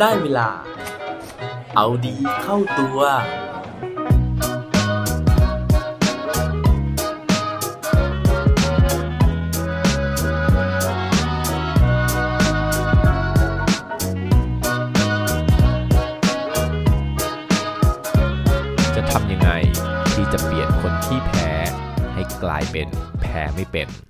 ได้เวลา เอาดีเข้าตัว จะทำยังไงที่จะเปลี่ยนคนที่แพ้ให้กลายเป็นแพ้ไม่เป็น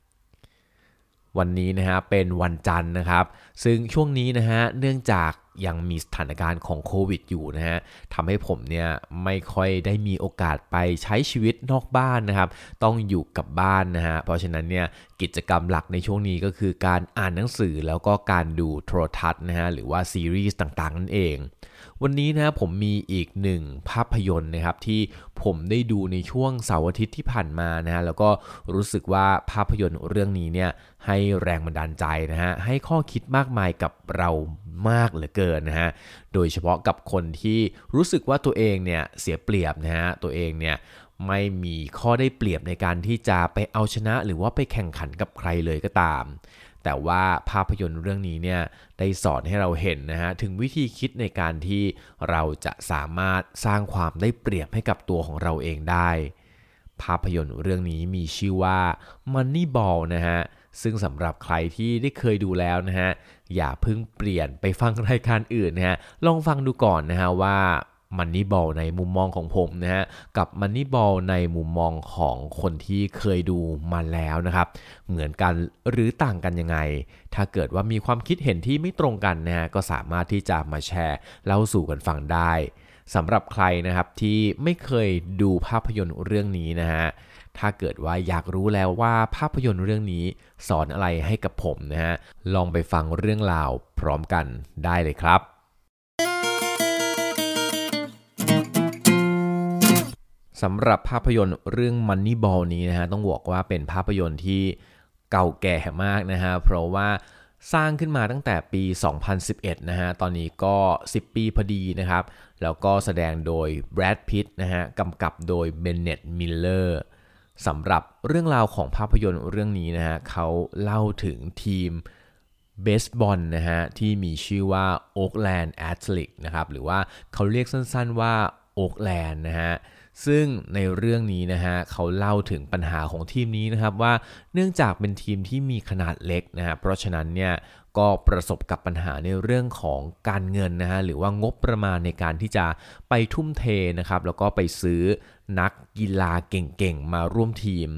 วันนี้นะฮะเป็นวันจันทร์นะครับ ซึ่งช่วงนี้นะฮะเนื่องจากยังมีสถานการณ์ของโควิดอยู่นะฮะทำให้ผมเนี่ยไม่ค่อยได้มีโอกาสไปใช้ชีวิตนอกบ้านนะครับ ต้องอยู่กับบ้านนะฮะ เพราะฉะนั้นเนี่ยกิจกรรมหลักในช่วงนี้ก็คือการอ่านหนังสือแล้วก็การดูโทรทัศน์นะฮะหรือว่าซีรีส์ต่างๆนั่นเอง วันนี้นะผมมีอีกหนึ่งภาพยนตร์นะครับที่ผมได้ดูในช่วงเสาร์อาทิตย์ที่ผ่านมานะฮะแล้วก็รู้สึกว่าภาพยนตร์เรื่องนี้เนี่ยให้แรงบันดาลใจนะฮะให้ข้อคิดมากมายกับเรามากเหลือเกินนะฮะโดยเฉพาะกับคนที่รู้สึกว่าตัวเองเนี่ยเสียเปรียบนะฮะตัวเองเนี่ยไม่มีข้อได้เปรียบในการที่จะไปเอาชนะหรือว่าไปแข่งขันกับใครเลยก็ตาม แต่ว่าภาพยนตร์เรื่องนี้เนี่ยได้สอนให้เราเห็นนะฮะถึงวิธีคิดในการที่เราจะสามารถสร้างความได้เปรียบให้กับตัวของเราเองได้ ภาพยนตร์เรื่องนี้มีชื่อว่า Moneyball นะฮะซึ่งสำหรับใครที่ได้เคยดูแล้วนะฮะอย่าเพิ่งเปลี่ยนไปฟังรายการอื่นนะฮะลองฟังดูก่อนนะฮะว่า Moneyball ในมุมมองของผมนะฮะกับ Moneyball ในมุมมองของคนที่เคยดูมาแล้วนะครับ เหมือนกันหรือต่างกันยังไง ถ้าเกิดว่ามีความคิดเห็นที่ไม่ตรงกันนะฮะก็สามารถที่จะมาแชร์เล่าสู่กันฟังได้สำหรับใครนะครับที่ไม่เคยดูภาพยนตร์เรื่องนี้นะฮะถ้าเกิดว่าอยากรู้แล้วว่าภาพยนตร์เรื่องนี้สอนอะไรให้กับผมนะฮะลองไปฟังเรื่องราวพร้อมกันได้เลยครับ สำหรับภาพยนตร์เรื่อง Moneyball นี้นะฮะต้องบอกว่าเป็นภาพยนตร์ที่เก่าแก่มากนะฮะเพราะว่าสร้างขึ้นมาตั้งแต่ปี 2011 นะฮะ ตอนนี้ก็ 10 ปีพอดีนะครับ แล้วก็แสดงโดยแบรดพิตต์นะฮะ กำกับโดยเบนเน็ตต์ มิลเลอร์สำหรับเรื่องราวของภาพยนตร์เรื่องนี้นะฮะเขาเล่าถึงทีมเบสบอลนะฮะ ที่มีชื่อว่า Oakland a t h l e t i c นะครับ หรือว่าเขาเรียกสั้นๆว่า Oakland นะฮะ ซึ่งในเรื่องนี้นะฮะเขาเล่าถึงปัญหาของทีมนี้นะครับว่าเนื่องจากเป็นทีมที่มีขนาดเล็กนะฮะเพราะฉะนั้นเนี่ยก็ประสบกับปัญหาในเรื่องของการเงินนะฮะหรือว่างบประมาณในการที่จะไปทุ่มเทนะครับแล้วก็ไปซื้อนักกีฬาเก่งๆ มาร่วมทีม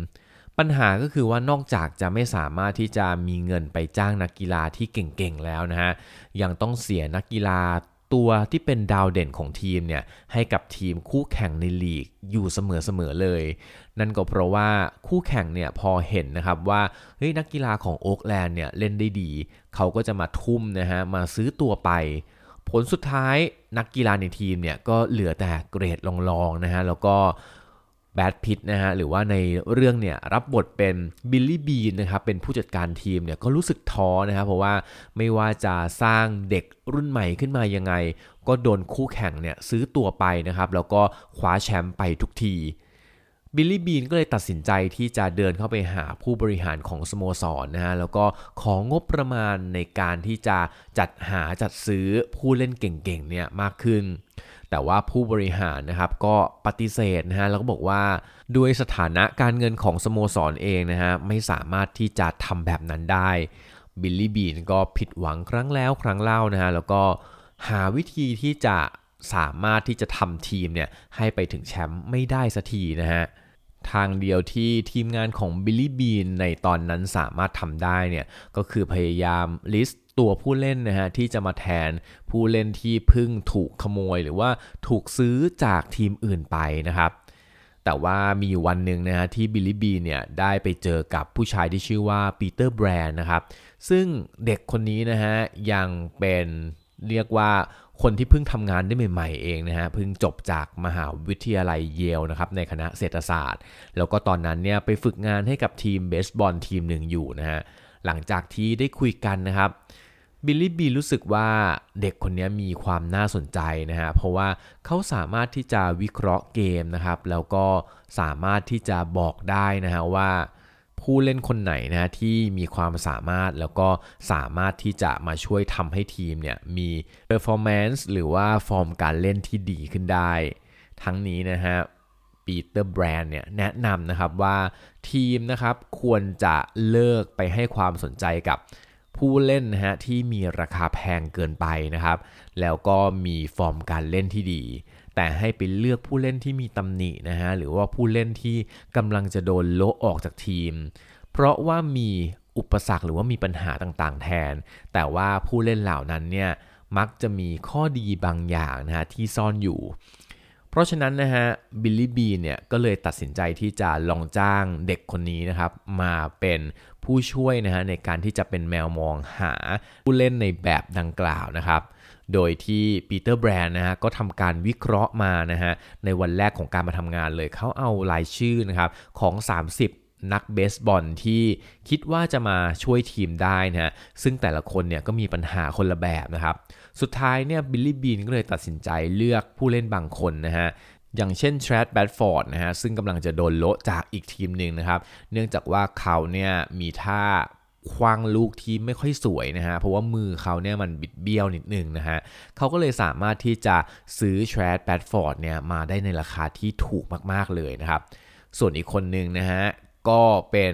ปัญหาก็คือว่านอกจากจะไม่สามารถที่จะมีเงินไปจ้างนักกีฬาที่เก่งๆแล้วนะฮะยังต้องเสียนักกีฬา ตัวที่เป็นดาวเด่นของทีมเนี่ยให้กับทีมคู่แข่งในลีกอยู่เสมอๆเลย นั่นก็เพราะว่าคู่แข่งเนี่ยพอเห็นนะครับว่าเฮ้ยนักกีฬาของโอ๊กแลนด์เนี่ยเล่นได้ดี เขาก็จะมาทุ่มนะฮะมาซื้อตัวไป ผลสุดท้ายนักกีฬาในทีมเนี่ยก็เหลือแต่เกรดรองๆนะฮะแล้วก็ แบดพิตนะฮะหรือว่าในเรื่องเนี่ยรับบทเป็นบิลลี่บีนนะครับเป็นผู้จัดการทีมเนี่ยก็รู้สึกท้อนะครับเพราะว่าไม่ว่าจะสร้างเด็กรุ่นใหม่ขึ้นมายังไง ก็โดนคู่แข่งเนี่ยซื้อตัวไปนะครับแล้วก็คว้าแชมป์ไปทุกทีบิลลี่บีนก็เลยตัดสินใจที่จะเดินเข้าไปหาผู้บริหารของสโมสรนะฮะแล้วก็ของงบประมาณในการที่จะจัดหาจัดซื้อผู้เล่นเก่งๆเนี่ยมากขึ้น แต่ว่าผู้บริหารนะครับก็ปฏิเสธนะฮะแล้วก็บอกว่าด้วยสถานะการเงินของสโมสรเองนะฮะไม่สามารถที่จะทำแบบนั้นได้บิลลี่บีนก็ผิดหวังครั้งแล้วครั้งเล่านะฮะแล้วก็หาวิธีที่จะสามารถที่จะทำทีมเนี่ยให้ไปถึงแชมป์ไม่ได้สักทีนะฮะทางเดียวที่ทีมงานของบิลลี่บีนในตอนนั้นสามารถทำได้เนี่ยก็คือพยายาม list ตัวผู้เล่นนะฮะที่จะมาแทนผู้เล่นที่เพิ่งถูกขโมยหรือว่าถูกซื้อจากทีมอื่นไปนะครับ แต่ว่ามีอยู่วันหนึ่งนะฮะที่บิลลี่บีนเนี่ยได้ไปเจอกับผู้ชายที่ชื่อว่าปีเตอร์แบรนด์นะครับ ซึ่งเด็กคนนี้นะฮะยังเป็นเรียกว่าคนที่เพิ่งทำงานได้ใหม่ๆเองนะฮะเพิ่งจบจากมหาวิทยาลัยเยลนะครับในคณะเศรษฐศาสตร์ แล้วก็ตอนนั้นเนี่ยไปฝึกงานให้กับทีมเบสบอลทีมหนึ่งอยู่นะฮะหลังจากที่ได้คุยกันนะครับ บิลลี่บีรู้สึกว่าเด็กคนนี้มีความน่าสนใจนะฮะเพราะว่าเขาสามารถที่จะวิเคราะห์เกมนะครับ แล้วก็สามารถที่จะบอกได้นะฮะว่า ผู้เล่นคนไหนนะที่มีความสามารถแล้วก็สามารถที่จะมาช่วยทำให้ทีมเนี่ยมี performance หรือว่าฟอร์มการเล่นที่ดีขึ้นได้ ทั้งนี้นะฮะปีเตอร์แบรนด์เนี่ยแนะนำนะครับว่าทีมนะครับควรจะเลิกไปให้ความสนใจกับ ผู้เล่นนะฮะที่มีราคาแพงเกินไปนะครับ แล้วก็มีฟอร์มการเล่นที่ดี แต่ให้ไปเลือกผู้เล่นที่มีตำหนินะฮะหรือว่าผู้เล่นที่กำลังจะโดนโละออกจากทีม เพราะว่ามีอุปสรรคหรือว่ามีปัญหาต่างๆ แทน แต่ว่าผู้เล่นเหล่านั้นเนี่ยมักจะมีข้อดีบางอย่างนะฮะที่ซ่อนอยู่ เพราะฉะนั้นนะฮะบิลลี่บีเนี่ยก็เลยตัดสินใจที่จะลองจ้างเด็กคนนี้นะครับมาเป็น ผู้ช่วยนะฮะในการที่จะเป็นแมวมองหาผู้เล่นในแบบดังกล่าวนะครับ โดยที่ปีเตอร์แบรนด์นะฮะก็ทำการวิเคราะห์มานะฮะในวันแรกของการมาทำงานเลยเขาเอารายชื่อนะครับของ 30นักเบสบอลที่คิดว่าจะมาช่วยทีมได้นะฮะซึ่งแต่ละคนเนี่ยก็มีปัญหาคนละแบบนะครับ สุดท้ายเนี่ยบิลลี่บีนก็เลยตัดสินใจเลือกผู้เล่นบางคนนะฮะ อย่างเช่นแทรดแบดฟอร์ดนะฮะซึ่งกำลังจะโดนโละจากอีกทีมหนึ่งนะครับ เนื่องจากว่าเขาเนี่ยมีท่าคว้างลูกที่ไม่ค่อยสวยนะฮะ เพราะว่ามือเขาเนี่ยมันบิดเบี้ยวนิดนึงนะฮะเขาก็เลยสามารถที่จะซื้อแทรดแบดฟอร์ดเนี่ยมาได้ในราคาที่ถูกมากๆเลยนะครับ ส่วนอีกคนหนึ่งนะฮะก็เป็น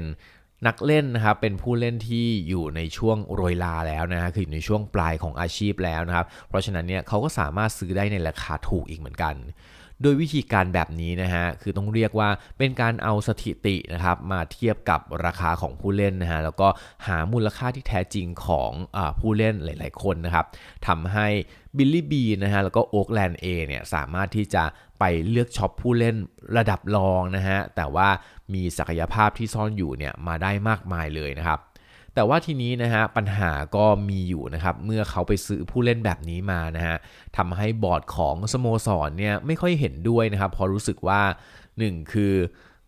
นักเล่นนะครับเป็นผู้เล่นที่อยู่ในช่วงโรยลาแล้วนะฮะคืออยู่ในช่วงปลายของอาชีพแล้วนะครับ เพราะฉะนั้นเนี่ยเขาก็สามารถซื้อได้ในราคาถูกอีกเหมือนกัน โดยวิธีการแบบนี้นะฮะคือต้องเรียกว่าเป็นการเอาสถิตินะครับมาเทียบกับราคาของผู้เล่นนะฮะแล้วก็หามูลค่าที่แท้จริงของอผู้เล่นหลาย ๆ คนนะครับทำให้บิลลี่บีนนะฮะแล้วก็ Oakland A's เนี่ยสามารถที่จะไปเลือกช็อปผู้เล่นระดับรองนะฮะแต่ว่ามีศักยภาพที่ซ่อนอยู่เนี่ยมาได้มากมายเลยนะครับ แต่ว่าทีนี้นะฮะปัญหาก็มีอยู่นะครับเมื่อเขาไปซื้อผู้เล่นแบบนี้มานะฮะทำให้บอร์ดของสโมสรเนี่ยไม่ค่อยเห็นด้วยนะครับเพราะรู้สึกว่า 1 คือ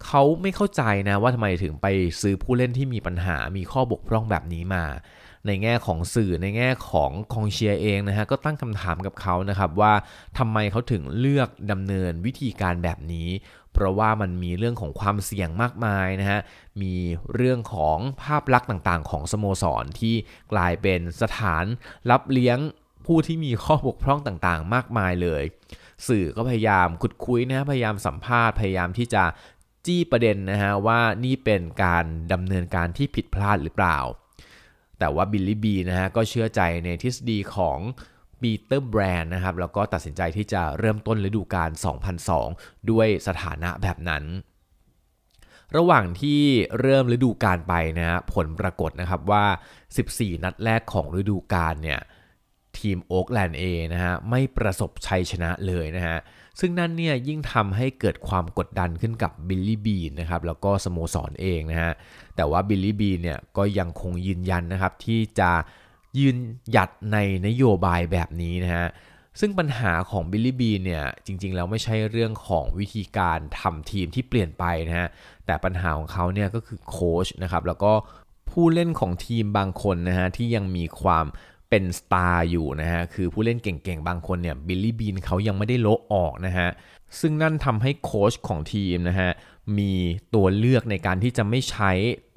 เขาไม่เข้าใจนะว่าทำไมถึงไปซื้อผู้เล่นที่มีปัญหามีข้อบกพร่องแบบนี้มา ในแง่ของสื่อในแง่ของกองเชียร์เองนะฮะก็ตั้งคำถามกับเขานะครับว่าทำไมเขาถึงเลือกดำเนินวิธีการแบบนี้ เพราะว่ามันมีเรื่องของความเสี่ยงมากมายนะฮะมีเรื่องของภาพลักษณ์ต่างๆ ของสโมสรที่กลายเป็นสถานรับเลี้ยงผู้ที่มีข้อบกพร่องต่างๆ มากมายเลย สื่อก็พยายามขุดคุ้ยนะพยายามสัมภาษณ์พยายามที่จะจี้ประเด็นนะฮะว่านี่เป็นการดำเนินการที่ผิดพลาดหรือเปล่า แต่ว่าบิลลี่บีนนะฮะก็เชื่อใจในทฤษฎีของปีเตอร์แบรนด์นะครับแล้วก็ตัดสินใจที่จะเริ่มต้นฤดูกาล 2002 ด้วยสถานะแบบนั้น ระหว่างที่เริ่มฤดูกาลไปนะฮะผลปรากฏนะครับว่า 14 นัดแรกของฤดูกาลเนี่ยทีม Oakland A's นะฮะไม่ประสบชัยชนะเลยนะฮะ ซึ่งนั่นเนี่ยยิ่งทำให้เกิดความกดดันขึ้นกับบิลลี่บีนนะครับแล้วก็สโมสรเองนะฮะแต่ว่าบิลลี่บีนเนี่ยก็ยังคงยืนยันนะครับที่จะยืนหยัดในนโยบายแบบนี้นะฮะซึ่งปัญหาของบิลลี่บีนเนี่ยจริงๆ แล้วไม่ใช่เรื่องของวิธีการทำทีมที่เปลี่ยนไปนะฮะแต่ปัญหาของเขาเนี่ยก็คือโค้ชนะครับแล้วก็ผู้เล่นของทีมบางคนนะฮะที่ยังมีความ เป็นสตาร์อยู่นะฮะ คือผู้เล่นเก่งๆ บางคนเนี่ยบิลลี่บีนเขายังไม่ได้โละออกนะฮะ ซึ่งนั่นทำให้โค้ชของทีมนะฮะ มีตัวเลือกในการที่จะไม่ใช้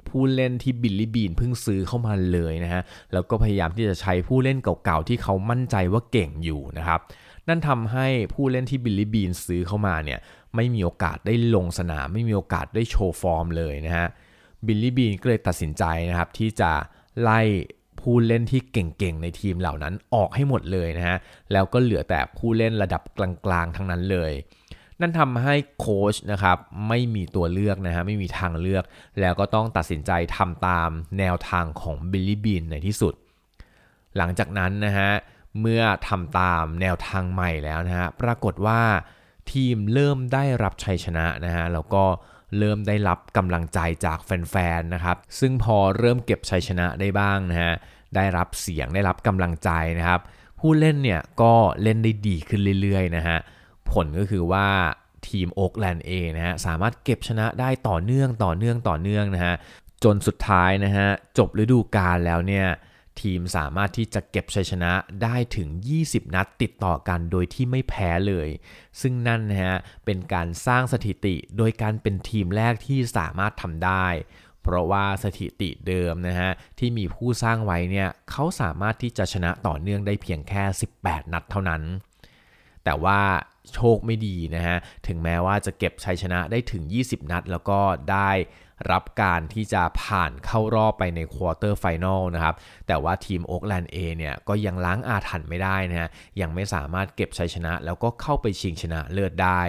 ผู้เล่นที่บิลลี่บีนเพิ่งซื้อเข้ามาเลยนะฮะ แล้วก็พยายามที่จะใช้ผู้เล่นเก่าๆ ที่เขามั่นใจว่าเก่งอยู่นะครับ นั่นทำให้ผู้เล่นที่บิลลี่บีนซื้อเข้ามาเนี่ยไม่มีโอกาสได้ลงสนามไม่มีโอกาสได้โชว์ฟอร์มเลยนะฮะบิลลี่บีนก็เลยตัดสินใจนะครับที่จะไล่ ผู้เล่นที่เก่งๆในทีมเหล่านั้นออกให้หมดเลยนะฮะแล้วก็เหลือแต่ผู้เล่นระดับกลางๆทั้งนั้นเลย นั่นทำให้โค้ชนะครับไม่มีตัวเลือกนะฮะไม่มีทางเลือก แล้วก็ต้องตัดสินใจทำตามแนวทางของบิลลี่บีนในที่สุด หลังจากนั้นนะฮะเมื่อทำตามแนวทางใหม่แล้วนะฮะปรากฏว่าทีมเริ่มได้รับชัยชนะนะฮะแล้วก็เริ่มได้รับกำลังใจจากแฟนๆนะครับ ซึ่งพอเริ่มเก็บชัยชนะได้บ้างนะฮะ ได้รับเสียงได้รับกำลังใจนะครับ ผู้เล่นเนี่ยก็เล่นได้ดีขึ้นเรื่อยๆนะฮะผลก็คือว่าทีมโอ๊กแลนด์เองนะฮะสามารถเก็บชนะได้ต่อเนื่องต่อเนื่องต่อเนื่องนะฮะจนสุดท้ายนะฮะจบฤดูกาลแล้วเนี่ยทีมสามารถที่จะเก็บชัยชนะได้ถึง 20 นัดติดต่อกันโดยที่ไม่แพ้เลย ซึ่งนั่นนะฮะเป็นการสร้างสถิติโดยการเป็นทีมแรกที่สามารถทำได้ เพราะว่าสถิติเดิมนะฮะที่มีผู้สร้างไว้เนี่ยเขาสามารถที่จะชนะต่อเนื่องได้เพียงแค่ 18 นัดเท่านั้น แต่ว่าโชคไม่ดีนะฮะถึงแม้ว่าจะเก็บชัยชนะได้ถึง 20 นัด แล้วก็ได้รับการที่จะผ่านเข้ารอบไปใน quarter final นะครับแต่ว่าทีมโอ๊กแลนด์เอเนี่ยก็ยังล้างอาถรรพ์ไม่ได้นะฮะยังไม่สามารถเก็บชัยชนะ แล้วก็เข้าไปชิงชนะเลิศได้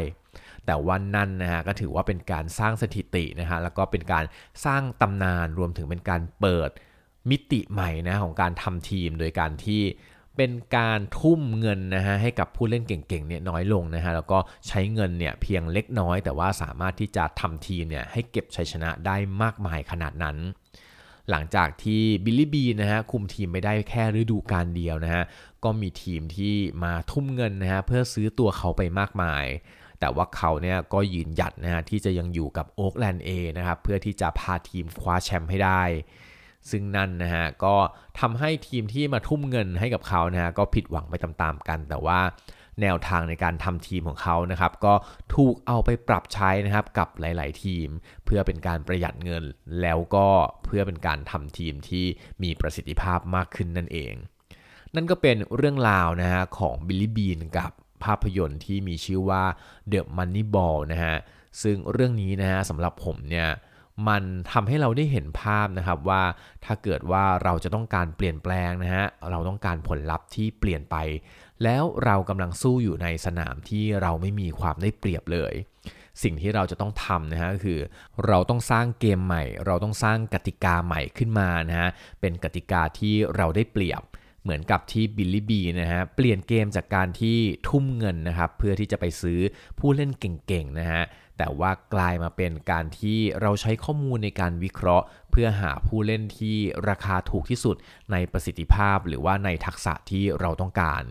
แต่วันนั้นนะฮะก็ถือว่าเป็นการสร้างสถิตินะฮะแล้วก็เป็นการสร้างตำนานรวมถึงเป็นการเปิดมิติใหม่นะของการทำทีมโดยการที่เป็นการทุ่มเงินนะฮะให้กับผู้เล่นเก่งๆเนี่ยน้อยลงนะฮะแล้วก็ใช้เงินเนี่ยเพียงเล็กน้อย แต่ว่าสามารถที่จะทำทีมเนี่ยให้เก็บชัยชนะได้มากมายขนาดนั้น หลังจากที่บิลลี่บีนะฮะคุมทีมไม่ได้แค่ฤดูกาลเดียวนะฮะก็มีทีมที่มาทุ่มเงินนะฮะเพื่อซื้อตัวเขาไปมากมาย แต่ว่าเขาเนี่ยก็ยืนหยัดนะฮะที่จะยังอยู่กับโอ๊กแลนด์เอนะครับเพื่อที่จะพาทีมคว้าแชมป์ให้ได้ ซึ่งนั่นนะฮะก็ทำให้ทีมที่มาทุ่มเงินให้กับเขานะฮะก็ผิดหวังไปตามๆกัน แต่ว่าแนวทางในการทำทีมของเขานะครับ ก็ถูกเอาไปปรับใช้นะครับกับหลาย ๆ ทีม เพื่อเป็นการประหยัดเงิน แล้วก็เพื่อเป็นการทำทีมที่มีประสิทธิภาพมากขึ้นนั่นเอง นั่นก็เป็นเรื่องราวนะฮะของบิลลี่บีนกับ ภาพยนตร์ที่มีชื่อว่า The Moneyball นะฮะ ซึ่งเรื่องนี้นะฮะสำหรับผมเนี่ยมันทำให้เราได้เห็นภาพนะครับว่าถ้าเกิดว่าเราจะต้องการเปลี่ยนแปลงนะฮะเราต้องการผลลัพธ์ที่เปลี่ยนไป แล้วเรากำลังสู้อยู่ในสนามที่เราไม่มีความได้เปรียบเลย สิ่งที่เราจะต้องทำนะฮะคือ เราต้องสร้างเกมใหม่ เราต้องสร้างกติกาใหม่ขึ้นมานะฮะเป็นกติกาที่เราได้เปรียบ เหมือนกับที่บิลลี่บีนะฮะเปลี่ยนเกมจากการที่ทุ่มเงินนะครับเพื่อที่จะไปซื้อผู้เล่นเก่งๆนะฮะแต่ว่ากลายมาเป็นการที่เราใช้ข้อมูลในการวิเคราะห์ เพื่อหาผู้เล่นที่ราคาถูกที่สุดในประสิทธิภาพ หรือว่าในทักษะที่เราต้องการ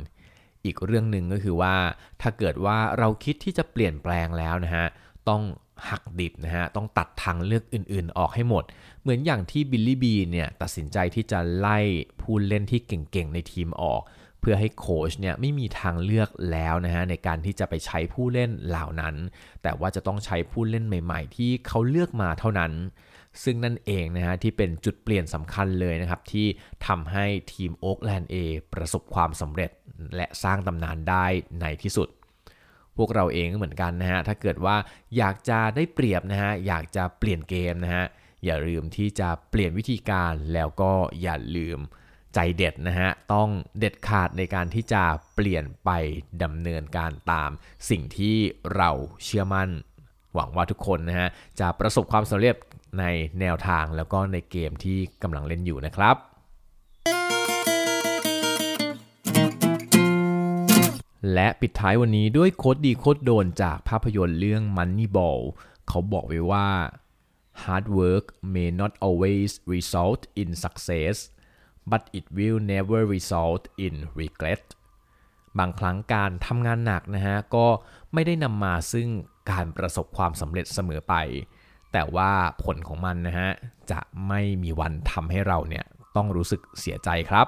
อีกเรื่องหนึ่งก็คือว่า ถ้าเกิดว่าเราคิดที่จะเปลี่ยนแปลงแล้วนะฮะต้อง หักดิบนะฮะ ต้องตัดทางเลือกอื่นๆ ออกให้หมด เหมือนอย่างที่บิลลี่บีเนี่ยตัดสินใจที่จะไล่ผู้เล่นที่เก่งๆ ในทีมออก เพื่อให้โค้ชเนี่ยไม่มีทางเลือกแล้วนะฮะในการที่จะไปใช้ผู้เล่นเหล่านั้น แต่ว่าจะต้องใช้ผู้เล่นใหม่ๆ ที่เขาเลือกมาเท่านั้น ซึ่งนั่นเองนะฮะที่เป็นจุดเปลี่ยนสำคัญเลยนะครับที่ทำให้ทีมโอ๊กแลนด์เอประสบความสำเร็จ และสร้างตำนานได้ในที่สุด พวกเราเองก็เหมือนกันนะฮะ ถ้าเกิดว่าอยากจะได้เปรียบนะฮะ อยากจะเปลี่ยนเกมนะฮะ อย่าลืมที่จะเปลี่ยนวิธีการแล้วก็อย่าลืมใจเด็ดนะฮะ ต้องเด็ดขาดในการที่จะเปลี่ยนไปดำเนินการตาม สิ่งที่เราเชื่อมั่น หวังว่าทุกคนนะฮะ จะประสบความสำเร็จในแนวทางแล้วก็ในเกมที่กำลังเล่นอยู่นะครับ และปิดท้ายวันนี้ด้วยโคดดีโคดโดนจากภาพยนตร์เรื่อง Moneyball เขาบอกไว้ว่า hard work may not always result in success but it will never result in regret บางครั้งการทำงานหนักนะฮะ ก็ไม่ได้นำมาซึ่งการประสบความสำเร็จเสมอไป แต่ว่าผลของมันนะฮะ จะไม่มีวันทำให้เราเนี่ย ต้องรู้สึกเสียใจครับ